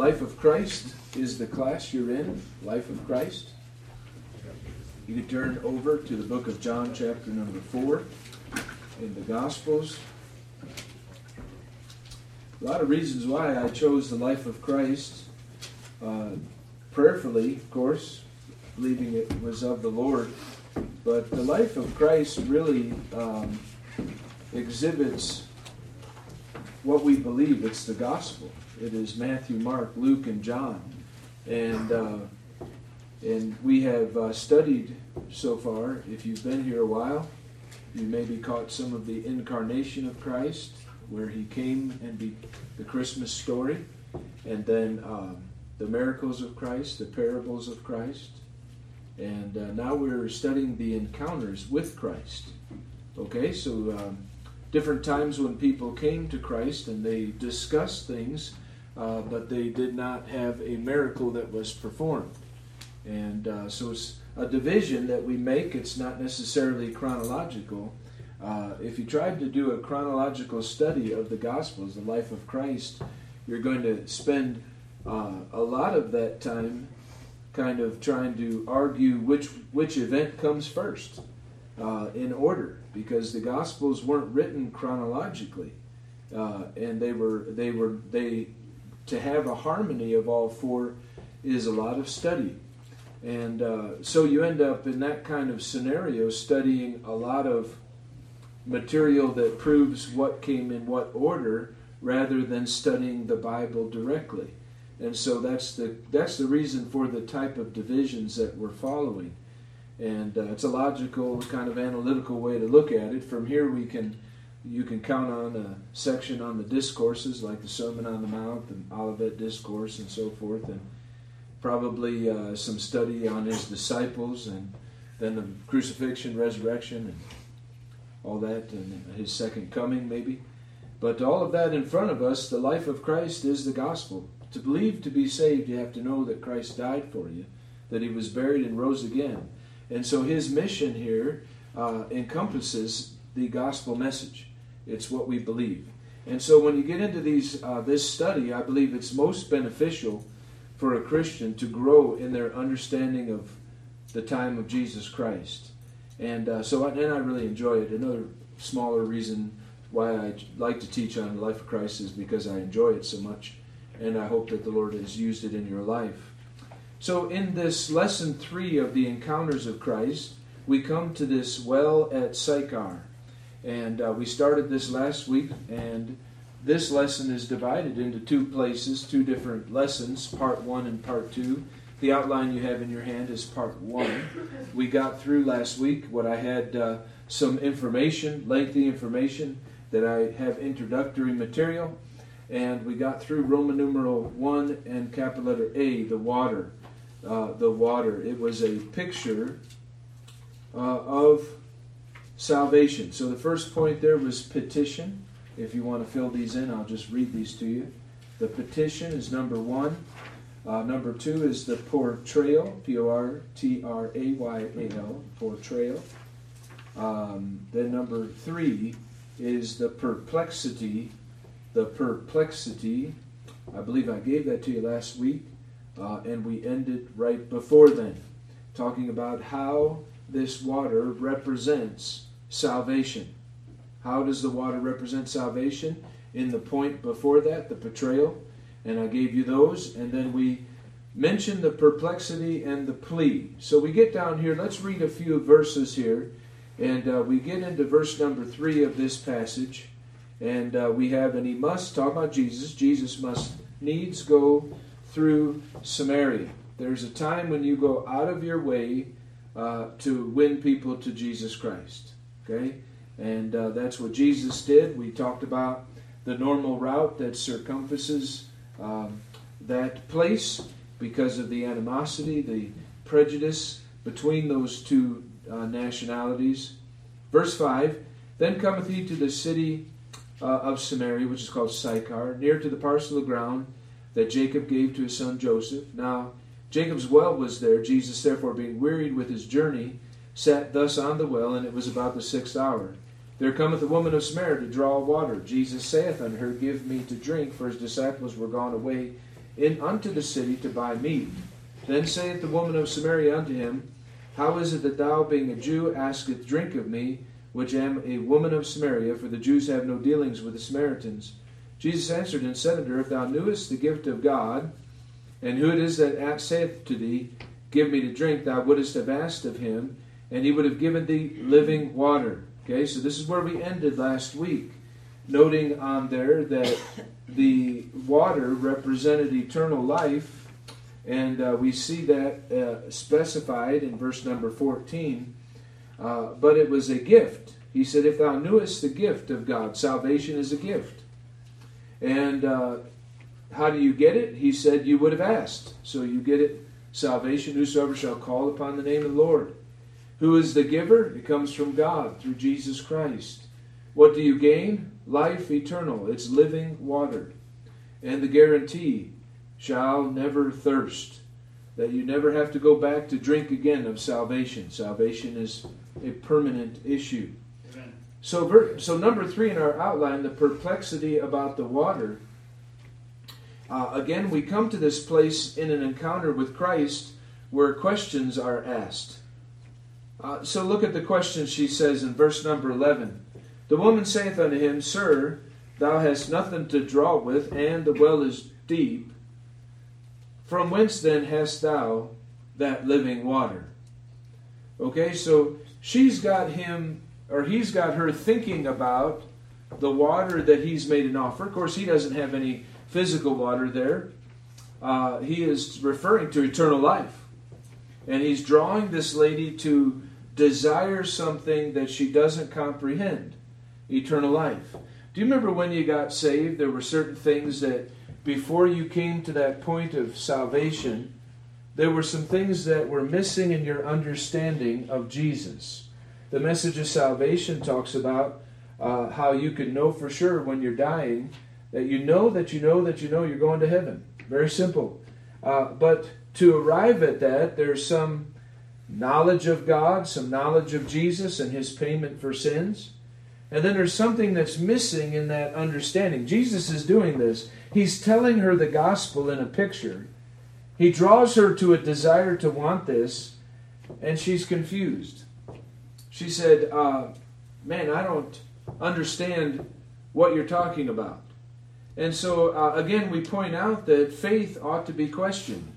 Life of Christ is the class you're in, Life of Christ. You can turn over to the book of John, chapter number 4, in the Gospels. A lot of reasons why I chose the life of Christ. Uh, prayerfully, of course, believing it was of the Lord. But the life of Christ really um, exhibits what we believe. It's the gospel. It is Matthew, Mark, Luke, and John. And uh, and we have uh, studied so far. If you've been here a while, you maybe caught some of the incarnation of Christ, where he came and be the Christmas story, and then um, the miracles of Christ, the parables of Christ, and uh, now we're studying the encounters with Christ. Okay, so um, different times when people came to Christ and they discussed things, uh, but they did not have a miracle that was performed. And uh, so it's a division that we make. It's not necessarily chronological. Uh, if you tried to do a chronological study of the Gospels, the life of Christ, you're going to spend uh, a lot of that time kind of trying to argue which which event comes first uh, in order, because the Gospels weren't written chronologically, uh, and they were they were they to have a harmony of all four is a lot of study. And uh, so you end up in that kind of scenario studying a lot of material that proves what came in what order rather than studying the Bible directly. And so that's the that's the reason for the type of divisions that we're following. And uh, it's a logical kind of analytical way to look at it. From here we can you can count on a section on the discourses like the Sermon on the Mount, the Olivet Discourse, and so forth, and probably uh, some study on his disciples, and then the crucifixion, resurrection, and all that, and his second coming, maybe. But all of that in front of us, the life of Christ is the gospel. To believe to be saved, you have to know that Christ died for you, that he was buried and rose again. And so his mission here uh, encompasses the gospel message. It's what we believe. And so when you get into these uh, this study, I believe it's most beneficial for a Christian to grow in their understanding of the time of Jesus Christ. And uh, so, I, and I really enjoy it. Another smaller reason why I like to teach on the life of Christ is because I enjoy it so much, and I hope that the Lord has used it in your life. So, in this lesson three of the encounters of Christ, we come to this well at Sychar. And uh, we started this last week, and this lesson is divided into two places, two different lessons, part one and part two. The outline you have in your hand is part one. We got through last week what I had uh, some information, lengthy information, that I have introductory material, and we got through Roman numeral one and capital letter A, the water. Uh, the water. It was a picture uh, of salvation. So the first point there was petition. If you want to fill these in, I'll just read these to you. The petition is number one. Uh, number two is the portrayal, P O R T R A Y A L, portrayal. Um, then number three is the perplexity, the perplexity. I believe I gave that to you last week, uh, and we ended right before then, talking about how this water represents salvation. How does the water represent salvation? In the point before that, the betrayal, and I gave you those, and then we mentioned the perplexity and the plea. So we get down here, let's read a few verses here, and uh, we get into verse number three of this passage, and uh, we have, and he must, talk about Jesus, Jesus must needs go through Samaria. There's a time when you go out of your way uh, to win people to Jesus Christ. Okay? And uh, that's what Jesus did. We talked about the normal route that circumferences um, that place because of the animosity, the prejudice between those two uh, nationalities. Verse 5 Then cometh he to the city uh, of Samaria, which is called Sychar, near to the parcel of ground that Jacob gave to his son Joseph. Now, Jacob's well was there. Jesus, therefore, being wearied with his journey, sat thus on the well, and it was about the sixth hour. There cometh a woman of Samaria to draw water. Jesus saith unto her, Give me to drink, for his disciples were gone away in unto the city to buy meat. Then saith the woman of Samaria unto him, How is it that thou, being a Jew, askest drink of me, which am a woman of Samaria? For the Jews have no dealings with the Samaritans. Jesus answered and said unto her, If thou knewest the gift of God, and who it is that saith to thee, Give me to drink, thou wouldst have asked of him, and he would have given thee living water. Okay, so this is where we ended last week, noting on there that the water represented eternal life, and uh, we see that uh, specified in verse number 14. Uh, but it was a gift. He said, If thou knewest the gift of God, salvation is a gift. And uh, how do you get it? He said, You would have asked. So you get it salvation, whosoever shall call upon the name of the Lord. Who is the giver? It comes from God through Jesus Christ. What do you gain? Life eternal. It's living water. And the guarantee shall never thirst. That you never have to go back to drink again of salvation. Salvation is a permanent issue. Amen. So, so number three in our outline, the perplexity about the water. Uh, again, we come to this place in an encounter with Christ where questions are asked. Uh, so look at the question she says in verse number 11. The woman saith unto him, Sir, thou hast nothing to draw with, and the well is deep. From whence then hast thou that living water? Okay, so she's got him, or he's got her thinking about the water that he's made an offer. Of course, he doesn't have any physical water there. Uh, he is referring to eternal life. And he's drawing this lady to desire something that she doesn't comprehend eternal life. Do you remember when you got saved? There were certain things that before you came to that point of salvation, there were some things that were missing in your understanding of Jesus. The message of salvation talks about uh, how you can know for sure when you're dying that you know that you know that you know you're going to heaven. Very simple. Uh, but to arrive at that, there's some knowledge of God, some knowledge of Jesus and his payment for sins. And then there's something that's missing in that understanding. Jesus is doing this. He's telling her the gospel in a picture. He draws her to a desire to want this, and she's confused. She said, uh, Man, I don't understand what you're talking about. And so, uh, again, we point out that faith ought to be questioned.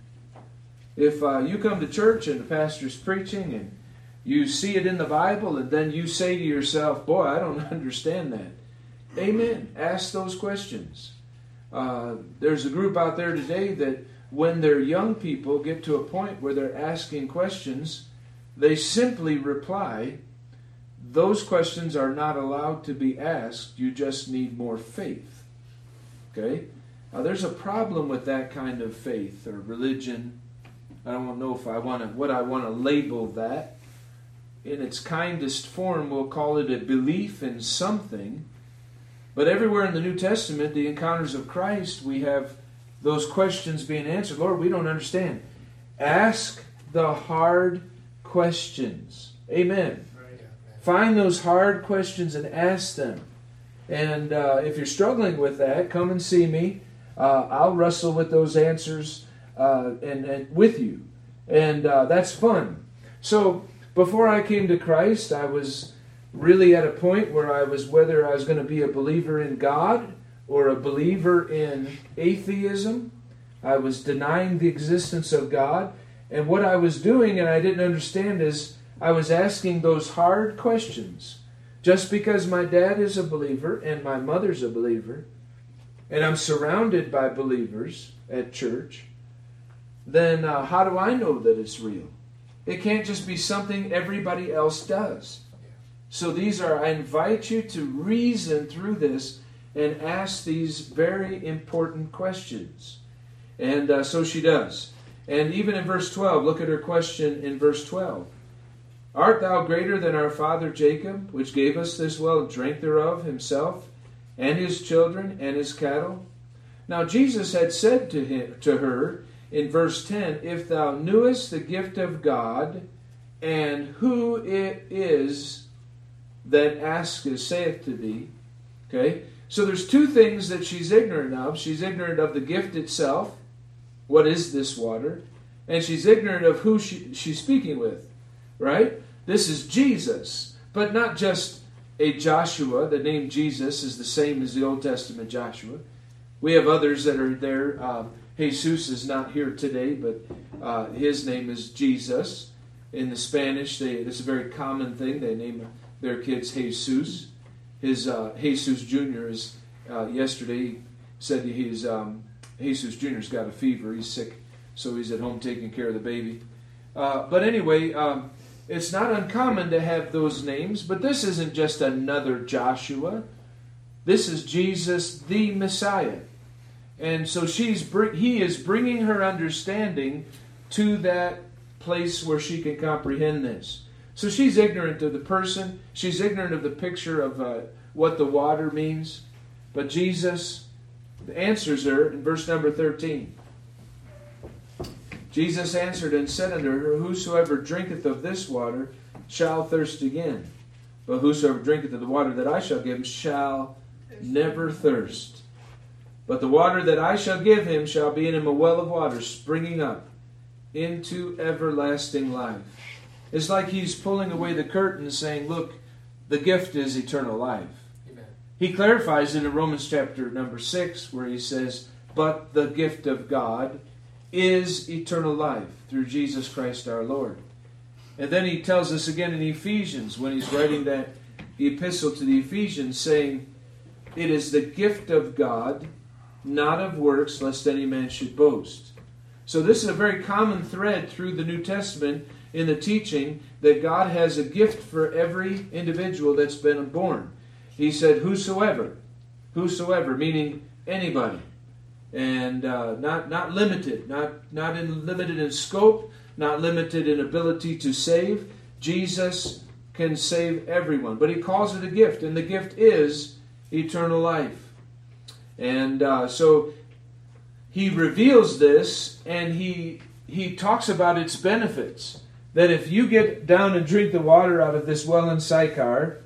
If uh, you come to church and the pastor's preaching and you see it in the Bible and then you say to yourself, Boy, I don't understand that. Amen. Ask those questions. Uh, there's a group out there today that when their young people get to a point where they're asking questions, they simply reply, Those questions are not allowed to be asked. You just need more faith. Okay? Now, there's a problem with that kind of faith or religion I don't know if I want to what I want to label that. In its kindest form, we'll call it a belief in something. But everywhere in the New Testament, the encounters of Christ, we have those questions being answered. Lord, we don't understand. Ask the hard questions. Amen. Find those hard questions and ask them. And uh, if you're struggling with that, come and see me. Uh, I'll wrestle with those answers uh, and, and, with you. And uh, that's fun. So before I came to Christ, I was really at a point where I was whether I was going to be a believer in God or a believer in atheism. I was denying the existence of God. And what I was doing, and I didn't understand, is I was asking those hard questions. Just because my dad is a believer and my mother's a believer, and I'm surrounded by believers at church, then uh, how do I know that it's real? It can't just be something everybody else does. So these are, I invite you to reason through this and ask these very important questions. And uh, so she does. And even in verse 12, look at her question in verse 12. Art thou greater than our father Jacob, which gave us this well and drank thereof himself, and his children, and his cattle? Now Jesus had said to him to her, in verse 10 If thou knewest the gift of God, and who it is that asketh, saith to thee. Okay? So there's two things that she's ignorant of. She's ignorant of the gift itself, what is this water? And she's ignorant of who she, she's speaking with, right? This is Jesus, but not just a Joshua. The name Jesus is the same as the Old Testament Joshua. We have others that are there. Uh, Jesus is not here today, but uh, his name is Jesus. In the Spanish, they, it's a very common thing. They name their kids Jesus. His uh, Jesus Jr. is uh, yesterday said he's um, Jesus Jr.'s got a fever. He's sick, so he's at home taking care of the baby. Uh, but anyway, um, it's not uncommon to have those names, but this isn't just another Joshua. This is Jesus, the Messiah. And so she's he is bringing her understanding to that place where she can comprehend this. So she's ignorant of the person, she's ignorant of the picture of uh, what the water means. But Jesus answers her in verse number 13. Jesus answered and said unto her, Whosoever drinketh of this water shall thirst again. But whosoever drinketh of the water that I shall give him shall never thirst. But the water that I shall give him shall be in him a well of water springing up into everlasting life. It's like he's pulling away the curtain saying, Look, the gift is eternal life. Amen. He clarifies it in Romans chapter number 6, where he says, But the gift of God is eternal life through Jesus Christ our Lord. And then he tells us again in Ephesians, when he's writing that the epistle to the Ephesians, saying, It is the gift of God, not of works, lest any man should boast. So, this is a very common thread through the New Testament in the teaching that God has a gift for every individual that's been born. He said, Whosoever, whosoever, meaning anybody and uh, not not limited, not not in, limited in scope, not limited in ability to save. Jesus can save everyone, but He calls it a gift, and the gift is eternal life. And uh, so He reveals this, and He He talks about its benefits. That if you get down and drink the water out of this well in Sychar,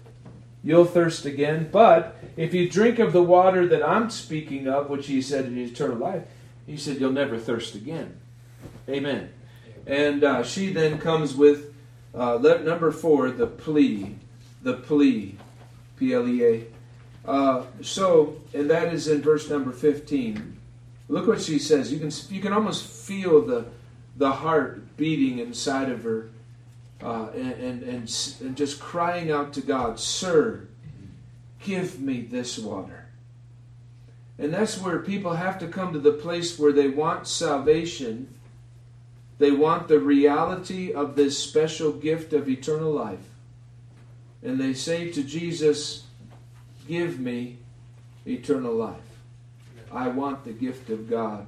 you'll thirst again. But if you drink of the water that I'm speaking of, which he said is eternal life, he said you'll never thirst again. Amen. And uh, she then comes with uh, number four, the plea. The plea. P L E A. Uh, so, and that is in verse number 15. Look what she says. You can, you can almost feel the, the heart beating inside of her uh, and, and, and, and just crying out to God, Sir, give me this water. And that's where people have to come to the place where they want salvation. They want the reality of this special gift of eternal life. And they say to Jesus, Give me eternal life. I want the gift of God.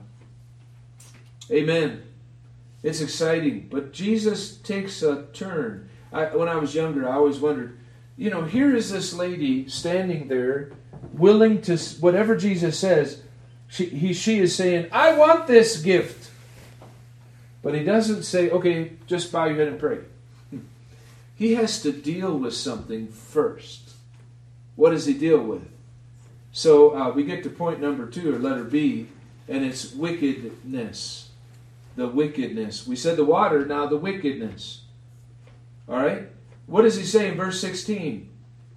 Amen. It's exciting. But Jesus takes a turn. I, when I was younger, I always wondered, you know, here is this lady standing there, willing to, whatever Jesus says, she, he, she is saying, I want this gift. But he doesn't say, okay, just bow your head and pray. He has to deal with something first. What does he deal with? So uh, we get to point number two, or letter B, and it's wickedness the wickedness. We said the water, now the wickedness. All right? What does he say in verse 16?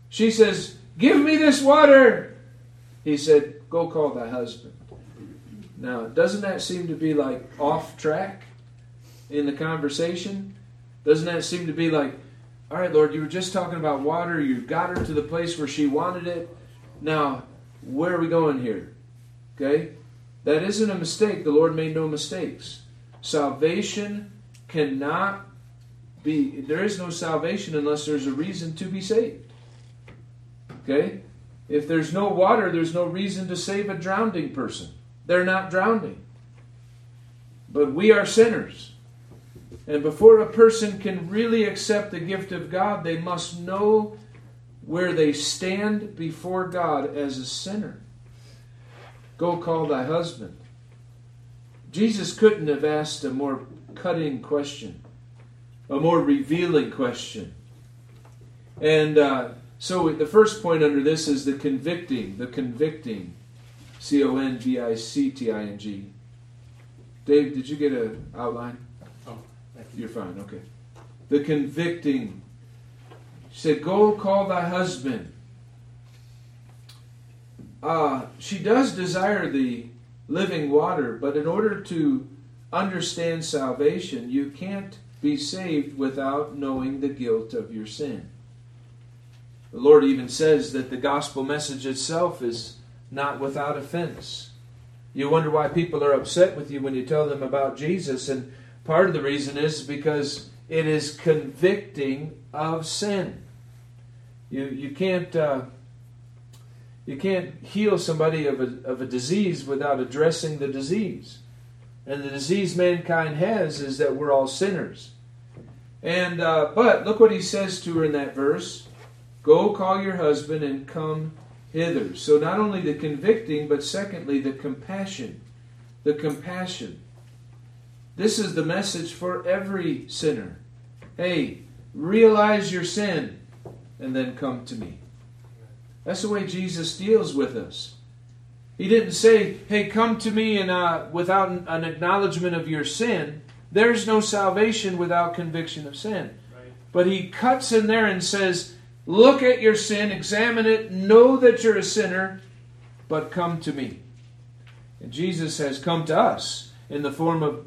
She says, Give me this water. He said, Go call thy husband. Now, doesn't that seem to be like off track in the conversation? Doesn't that seem to be like, all right, Lord, you were just talking about water. You got her to the place where she wanted it. Now, where are we going here? Okay? That isn't a mistake. The Lord made no mistakes. Salvation cannot be, there is no salvation unless there's a reason to be saved. Okay? If there's no water, there's no reason to save a drowning person. They're not drowning. But we are sinners. And before a person can really accept the gift of God, they must know where they stand before God as a sinner. Go call thy husband. Jesus couldn't have asked a more cutting question, a more revealing question. And uh, so the first point under this is the convicting, the convicting. C O N V I C T I N G. Dave, did you get an outline? You're fine, okay. The convicting. She said, Go call thy husband. Uh, she does desire the living water, but in order to understand salvation, you can't be saved without knowing the guilt of your sin. The Lord even says that the gospel message itself is not without offense. You wonder why people are upset with you when you tell them about Jesus, and part of the reason is because it is convicting of sin. You you can't uh, you can't heal somebody of a of a disease without addressing the disease, and the disease mankind has is that we're all sinners. And uh, but look what he says to her in that verse: "Go call your husband and come hither. So not only the convicting, but secondly the compassion. The compassion. This is the message for every sinner. Hey, realize your sin and then come to me. That's the way Jesus deals with us. He didn't say, hey, come to me and uh, without an acknowledgement of your sin. There's no salvation without conviction of sin. Right. But he cuts in there and says, Look at your sin, examine it, know that you're a sinner, but come to me. And Jesus has come to us in the form of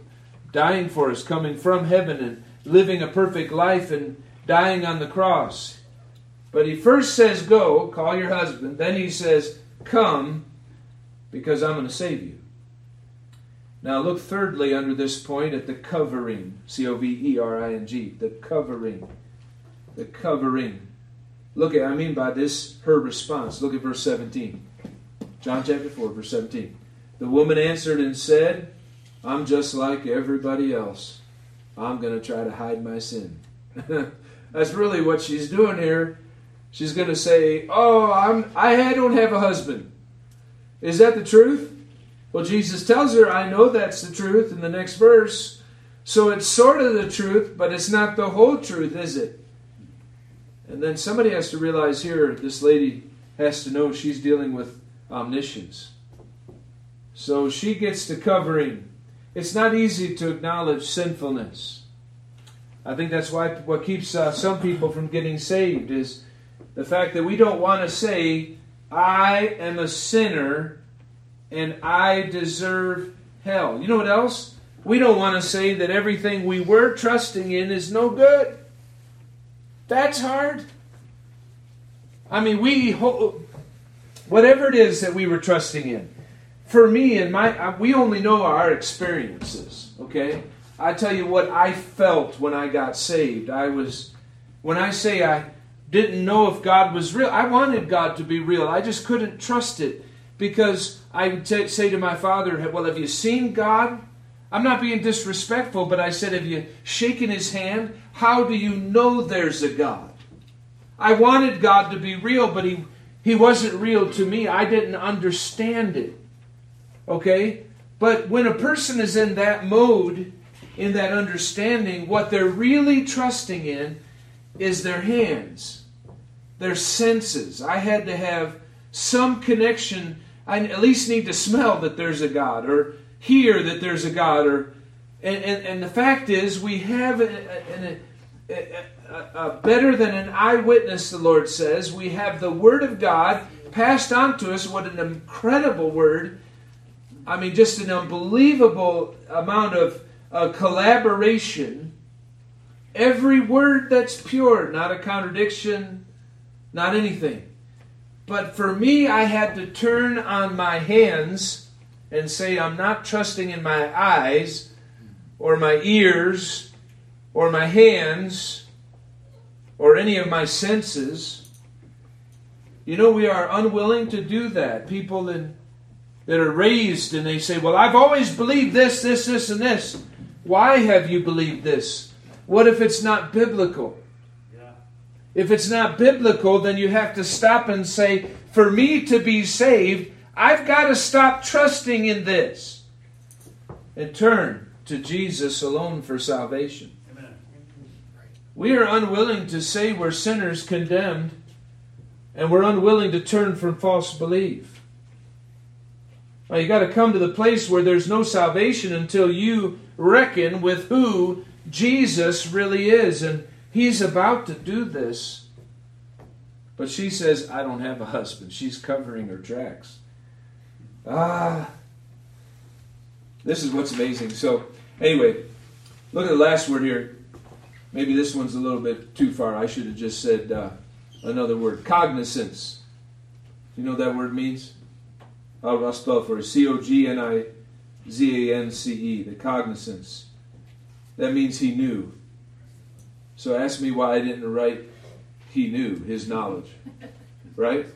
dying for us, coming from heaven and living a perfect life and dying on the cross. But he first says, Go, call your husband. Then he says, Come, because I'm going to save you. Now, look thirdly under this point at the covering. C O V E R I N G. The covering. The covering. Look at, I mean by this, her response. Look at verse 17. John chapter 4, verse 17. The woman answered and said, I'm just like everybody else. I'm going to try to hide my sin. That's really what she's doing here. She's going to say, "Oh, I'm I don't have a husband." Is that the truth? Well, Jesus tells her, "I know that's the truth" in the next verse. So it's sort of the truth, but it's not the whole truth, is it? And then somebody has to realize here, this lady has to know she's dealing with omniscience. So she gets the covering. It's not easy to acknowledge sinfulness. I think that's why what keeps uh, some people from getting saved is the fact that we don't want to say, I am a sinner and I deserve hell. You know what else? We don't want to say that everything we were trusting in is no good. That's hard. I mean, we whatever it is that we were trusting in. For me and my, uh, we only know our experiences. Okay, I tell you what I felt when I got saved. I was, when I say I didn't know if God was real, I wanted God to be real. I just couldn't trust it because I would t- say to my father, "Well, have you seen God?" I'm not being disrespectful, but I said, Have you shaken his hand? How do you know there's a God? I wanted God to be real, but he, he wasn't real to me. I didn't understand it. Okay? But when a person is in that mode, in that understanding, what they're really trusting in is their hands, their senses. I had to have some connection. I at least need to smell that there's a God, or hear that there's a God, or and, and, and the fact is we have a, a, a, better than an eyewitness, the Lord says. We have the Word of God passed on to us. What an incredible Word! I mean, just an unbelievable amount of uh, collaboration. Every word that's pure, not a contradiction, not anything. But for me, I had to turn on my hands and say, I'm not trusting in my eyes or my ears or my hands or any of my senses. You know, we are unwilling to do that. People in, that are raised and they say, Well, I've always believed this, this, this, and this. Why have you believed this? What if it's not biblical? If it's not biblical, then you have to stop and say, For me to be saved, I've got to stop trusting in this and turn to Jesus alone for salvation. Amen. We are unwilling to say we're sinners condemned, and we're unwilling to turn from false belief. You got to come to the place where there's no salvation until you reckon with who Jesus really is. And he's about to do this. But she says, I don't have a husband. She's covering her tracks. Ah. This is what's amazing. So, anyway, look at the last word here. Maybe this one's a little bit too far. I should have just said uh, another word. Cognizance. You know what that word means? For you. C O G N I Z A N C E. The cognizance. That means he knew. So ask me why I didn't write he knew, his knowledge. Right?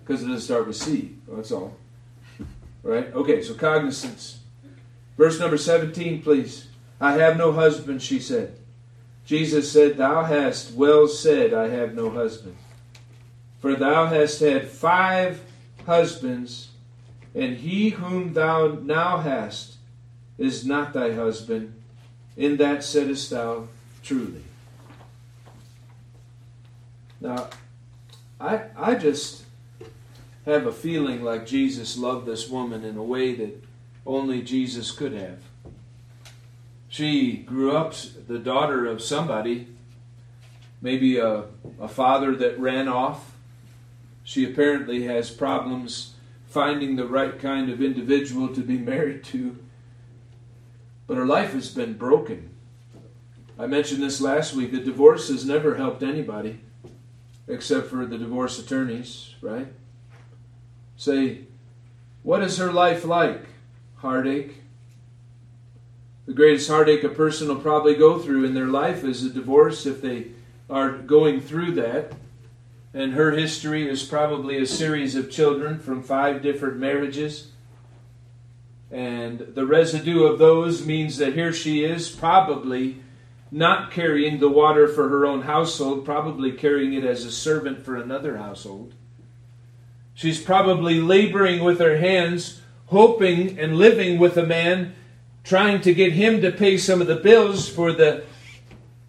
Because it doesn't start with C. That's all. Right? Okay, so cognizance. Verse number 17, please. I have no husband, she said. Jesus said, Thou hast well said, I have no husband. For thou hast had five husbands, and he whom thou now hast is not thy husband. In that saidst thou truly. Now, I, I just have a feeling like Jesus loved this woman in a way that only Jesus could have. She grew up the daughter of somebody, maybe a, a father that ran off. She apparently has problems finding the right kind of individual to be married to. But her life has been broken. I mentioned this last week. The divorce has never helped anybody except for the divorce attorneys, right? Say, what is her life like? Heartache. The greatest heartache a person will probably go through in their life is a divorce if they are going through that. And her history is probably a series of children from five different marriages. And the residue of those means that here she is, probably not carrying the water for her own household, probably carrying it as a servant for another household. She's probably laboring with her hands, hoping and living with a man, trying to get him to pay some of the bills for the,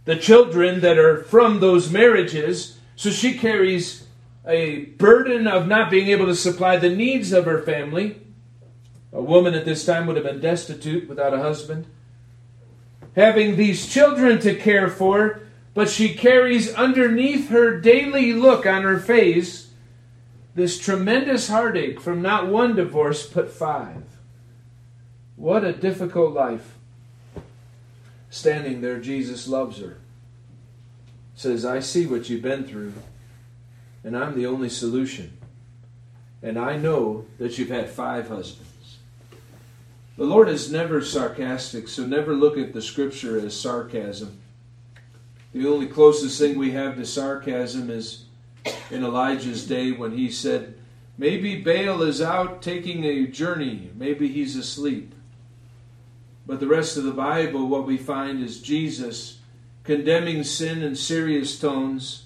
the children that are from those marriages. So she carries a burden of not being able to supply the needs of her family. A woman at this time would have been destitute without a husband having these children to care for, but she carries underneath her daily look on her face this tremendous heartache from not one divorce but five. What a difficult life. Standing there, Jesus loves her. Says, I see what you've been through, and I'm the only solution. And I know that you've had five husbands. The Lord is never sarcastic, so never look at the scripture as sarcasm. The only closest thing we have to sarcasm is in Elijah's day when he said, Maybe Baal is out taking a journey, maybe he's asleep. But the rest of the Bible, what we find is Jesus condemning sin in serious tones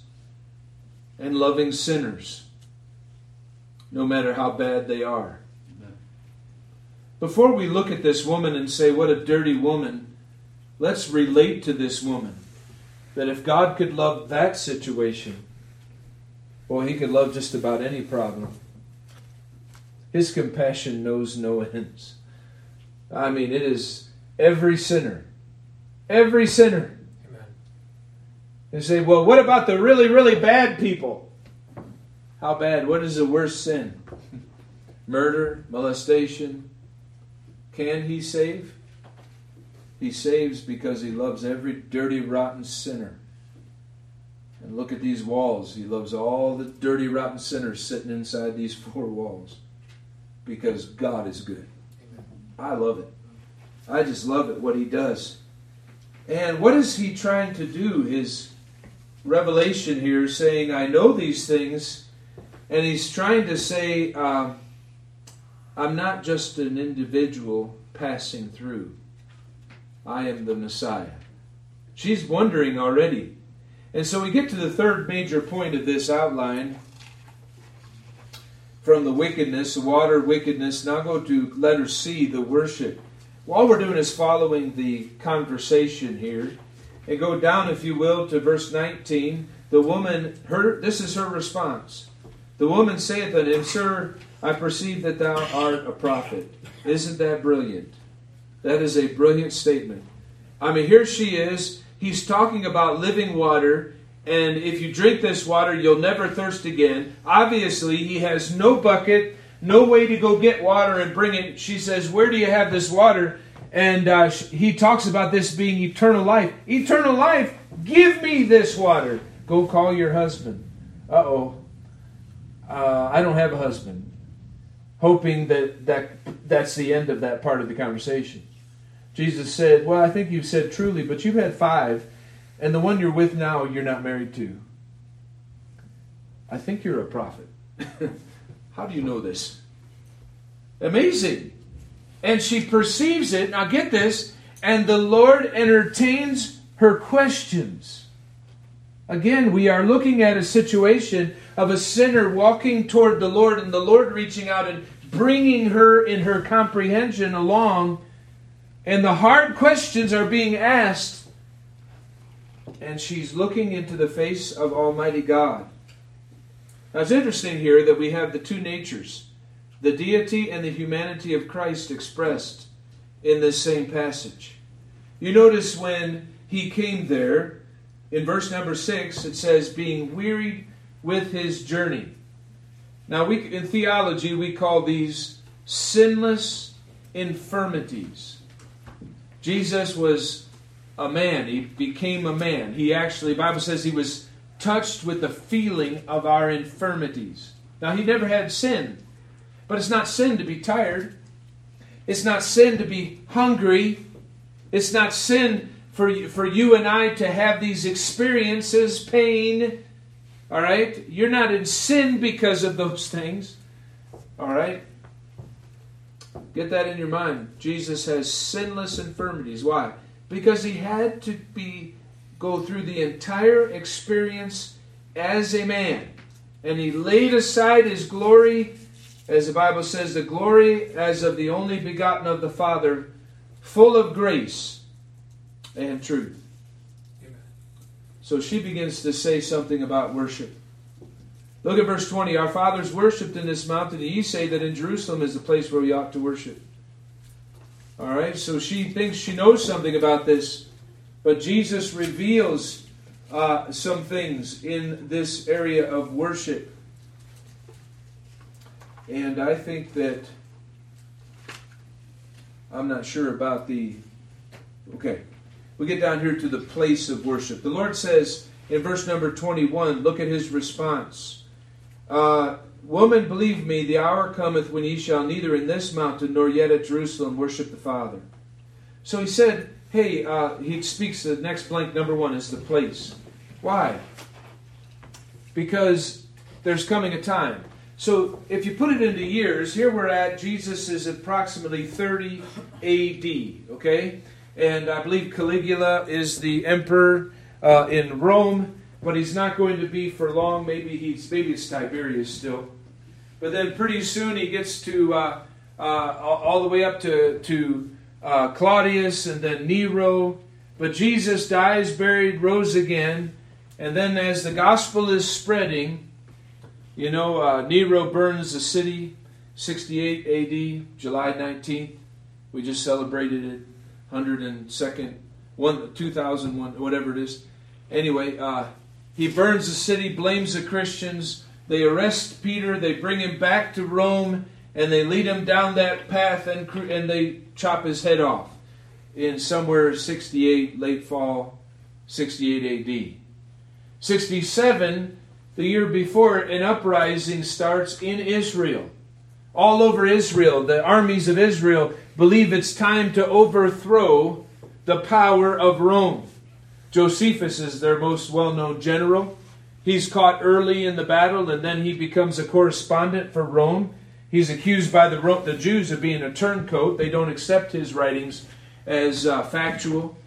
and loving sinners, no matter how bad they are. Before we look at this woman and say, what a dirty woman, let's relate to this woman. That if God could love that situation, well, he could love just about any problem. His compassion knows no ends. I mean, it is every sinner. Every sinner. You say, well, what about the really, really bad people? How bad? What is the worst sin? Murder, molestation, can he save? He saves because he loves every dirty, rotten sinner. And look at these walls. He loves all the dirty, rotten sinners sitting inside these four walls because God is good. I love it. I just love it, what he does. And what is he trying to do? His revelation here saying, I know these things. And he's trying to say, uh, I'm not just an individual passing through. I am the Messiah. She's wondering already. And so we get to the third major point of this outline from the wickedness, the water wickedness. Now go to letter C, the worship. All we're doing is following the conversation here. And go down, if you will, to verse 19. The woman, her this is her response. The woman saith unto him, Sir, I perceive that thou art a prophet. Isn't that brilliant? That is a brilliant statement. I mean, here she is. He's talking about living water, and if you drink this water, you'll never thirst again. Obviously, he has no bucket, no way to go get water and bring it. She says, Where do you have this water? And uh, he talks about this being eternal life. Eternal life, give me this water. Go call your husband. Uh-oh. Uh, I don't have a husband. Hoping that, that that's the end of that part of the conversation. Jesus said, Well, I think you've said truly, but you've had five, and the one you're with now, you're not married to. I think you're a prophet. How do you know this? Amazing. And she perceives it. Now get this. And the Lord entertains her questions. Again, we are looking at a situation of a sinner walking toward the Lord and the Lord reaching out and bringing her in her comprehension along. And the hard questions are being asked. And she's looking into the face of Almighty God. Now it's interesting here that we have the two natures the deity and the humanity of Christ expressed in this same passage. You notice when he came there, in verse number 6, it says, being wearied with his journey. Now, we, in theology, we call these sinless infirmities. Jesus was a man. He became a man. He actually, Bible says he was touched with the feeling of our infirmities. Now, he never had sin. But it's not sin to be tired. It's not sin to be hungry. It's not sin for you, for you and I to have these experiences, pain. All right? You're not in sin because of those things. All right? Get that in your mind. Jesus has sinless infirmities. Why? Because he had to be go through the entire experience as a man. And he laid aside his glory as the Bible says, the glory as of the only begotten of the Father, full of grace and truth. Amen. So she begins to say something about worship. Look at verse 20. Our fathers worshipped in this mountain, and ye say that in Jerusalem is the place where we ought to worship. All right, so she thinks she knows something about this, but Jesus reveals uh, some things in this area of worship. And I think that I'm not sure about the. Okay. We get down here to the place of worship. The Lord says in verse number 21, look at his response. Uh, Woman, believe me, the hour cometh when ye shall neither in this mountain nor yet at Jerusalem worship the Father. So he said, hey, uh, he speaks the next blank number one is the place. Why? Because there's coming a time. So if you put it into years, here we're at, Jesus is approximately 30 AD, okay? And I believe Caligula is the emperor uh, in Rome, but he's not going to be for long. Maybe he's maybe it's Tiberius still. But then pretty soon he gets to uh, uh, all the way up to, to uh, Claudius and then Nero. But Jesus dies, buried, rose again. And then as the gospel is spreading, you know, uh, Nero burns the city 68 AD, July 19th. We just celebrated it, 102nd, one, 2001, whatever it is. Anyway, uh, he burns the city, blames the Christians. They arrest Peter, they bring him back to Rome, and they lead him down that path and, and they chop his head off in somewhere 68, late fall, 68 AD. 67, the year before, an uprising starts in Israel. All over Israel, the armies of Israel believe it's time to overthrow the power of Rome. Josephus is their most well known general. He's caught early in the battle and then he becomes a correspondent for Rome. He's accused by the, the Jews of being a turncoat. They don't accept his writings as uh, factual.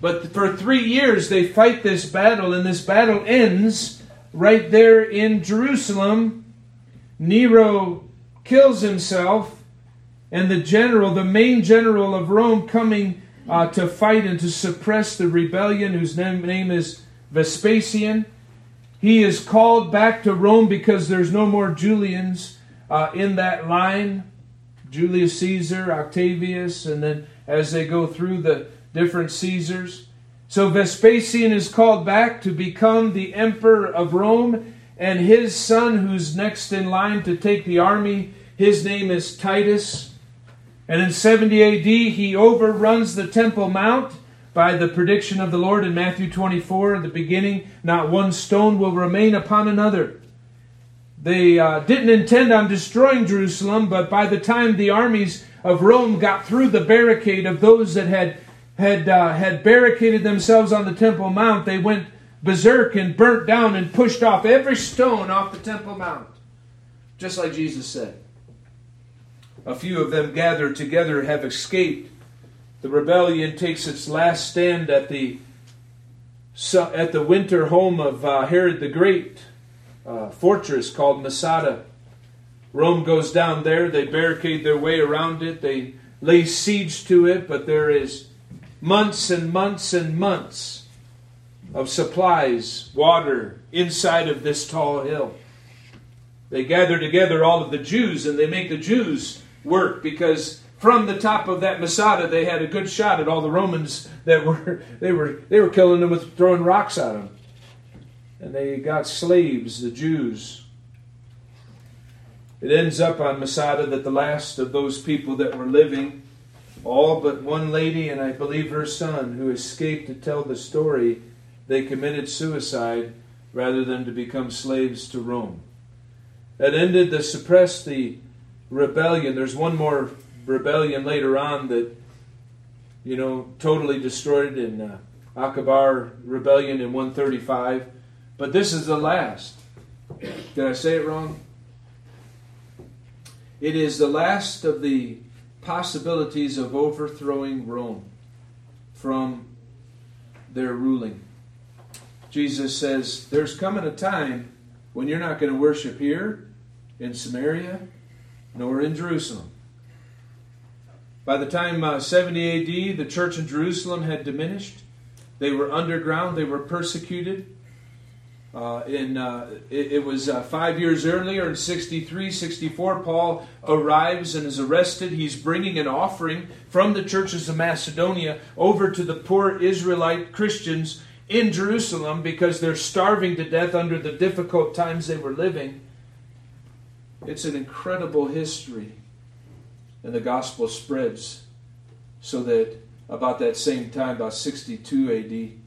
But for three years they fight this battle, and this battle ends right there in Jerusalem. Nero kills himself, and the general, the main general of Rome, coming uh, to fight and to suppress the rebellion, whose name, name is Vespasian. He is called back to Rome because there's no more Julians uh, in that line Julius Caesar, Octavius, and then as they go through the different Caesars. So Vespasian is called back to become the emperor of Rome, and his son, who's next in line to take the army, his name is Titus. And in 70 AD, he overruns the Temple Mount by the prediction of the Lord in Matthew 24 at the beginning not one stone will remain upon another. They uh, didn't intend on destroying Jerusalem, but by the time the armies of Rome got through the barricade of those that had had uh, had barricaded themselves on the Temple Mount, they went berserk and burnt down and pushed off every stone off the Temple Mount, just like Jesus said. A few of them gathered together have escaped. The rebellion takes its last stand at the at the winter home of uh, Herod the Great uh, fortress called Masada. Rome goes down there. They barricade their way around it. They lay siege to it, but there is months and months and months of supplies, water inside of this tall hill. They gather together all of the Jews and they make the Jews work because from the top of that Masada they had a good shot at all the Romans that were they were they were killing them with throwing rocks at them and they got slaves, the Jews. It ends up on Masada that the last of those people that were living, all but one lady and I believe her son, who escaped to tell the story, they committed suicide rather than to become slaves to Rome. That ended the suppressed the rebellion. There's one more rebellion later on that, you know, totally destroyed in uh, Akbar rebellion in 135. But this is the last. Did I say it wrong? It is the last of the possibilities of overthrowing Rome from their ruling. Jesus says, There's coming a time when you're not going to worship here in Samaria nor in Jerusalem. By the time uh, 70 AD, the church in Jerusalem had diminished. They were underground, they were persecuted. Uh, in uh, it, it, was uh, five years earlier in 63 64 paul arrives and is arrested. He's bringing an offering from the churches of macedonia over to the poor israelite christians in jerusalem because they're starving to death under the difficult times they were living. It's an incredible history. And the gospel spreads so that about that same time about 62 ad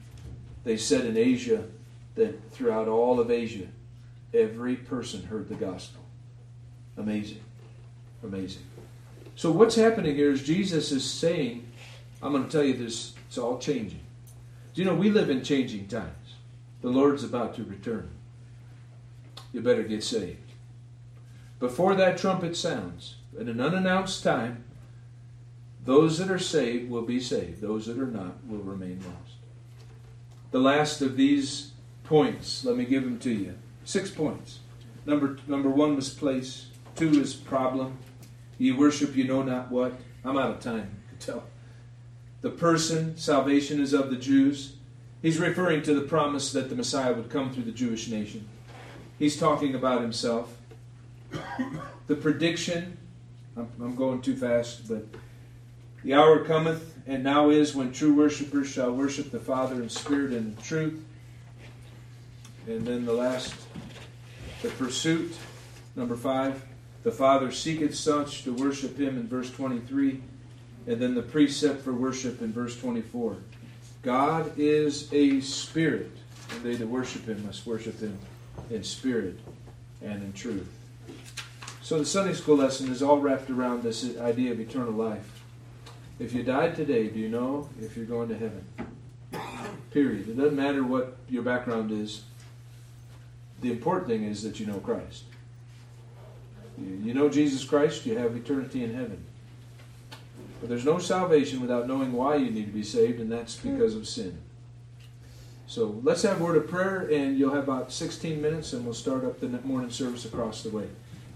they said in asia that throughout all of Asia, every person heard the gospel. Amazing. Amazing. So, what's happening here is Jesus is saying, I'm going to tell you this, it's all changing. Do you know we live in changing times? The Lord's about to return. You better get saved. Before that trumpet sounds, at an unannounced time, those that are saved will be saved. Those that are not will remain lost. The last of these points. Let me give them to you. Six points. Number number one was place. Two is problem. You worship you know not what. I'm out of time. to tell. The person, salvation is of the Jews. He's referring to the promise that the Messiah would come through the Jewish nation. He's talking about himself. The prediction, I'm, I'm going too fast, but the hour cometh, and now is when true worshippers shall worship the Father in spirit and in truth. And then the last, the pursuit, number five, the Father seeketh such to worship him in verse 23. And then the precept for worship in verse 24. God is a spirit, and they that worship him must worship him in spirit and in truth. So the Sunday school lesson is all wrapped around this idea of eternal life. If you died today, do you know if you're going to heaven? Period. It doesn't matter what your background is. The important thing is that you know Christ. You know Jesus Christ, you have eternity in heaven. But there's no salvation without knowing why you need to be saved, and that's because of sin. So let's have a word of prayer, and you'll have about 16 minutes, and we'll start up the morning service across the way.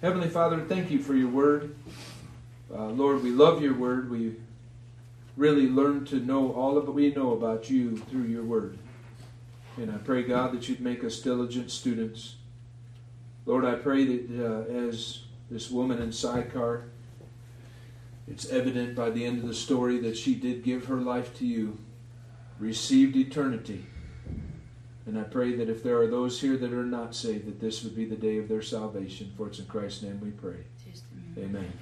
Heavenly Father, thank you for your word. Uh, Lord, we love your word. We really learn to know all of what we know about you through your word. And I pray, God, that you'd make us diligent students. Lord, I pray that uh, as this woman in Sychar. It's evident by the end of the story that she did give her life to you, received eternity. And I pray that if there are those here that are not saved, that this would be the day of their salvation. For it's in Christ's name we pray. Amen.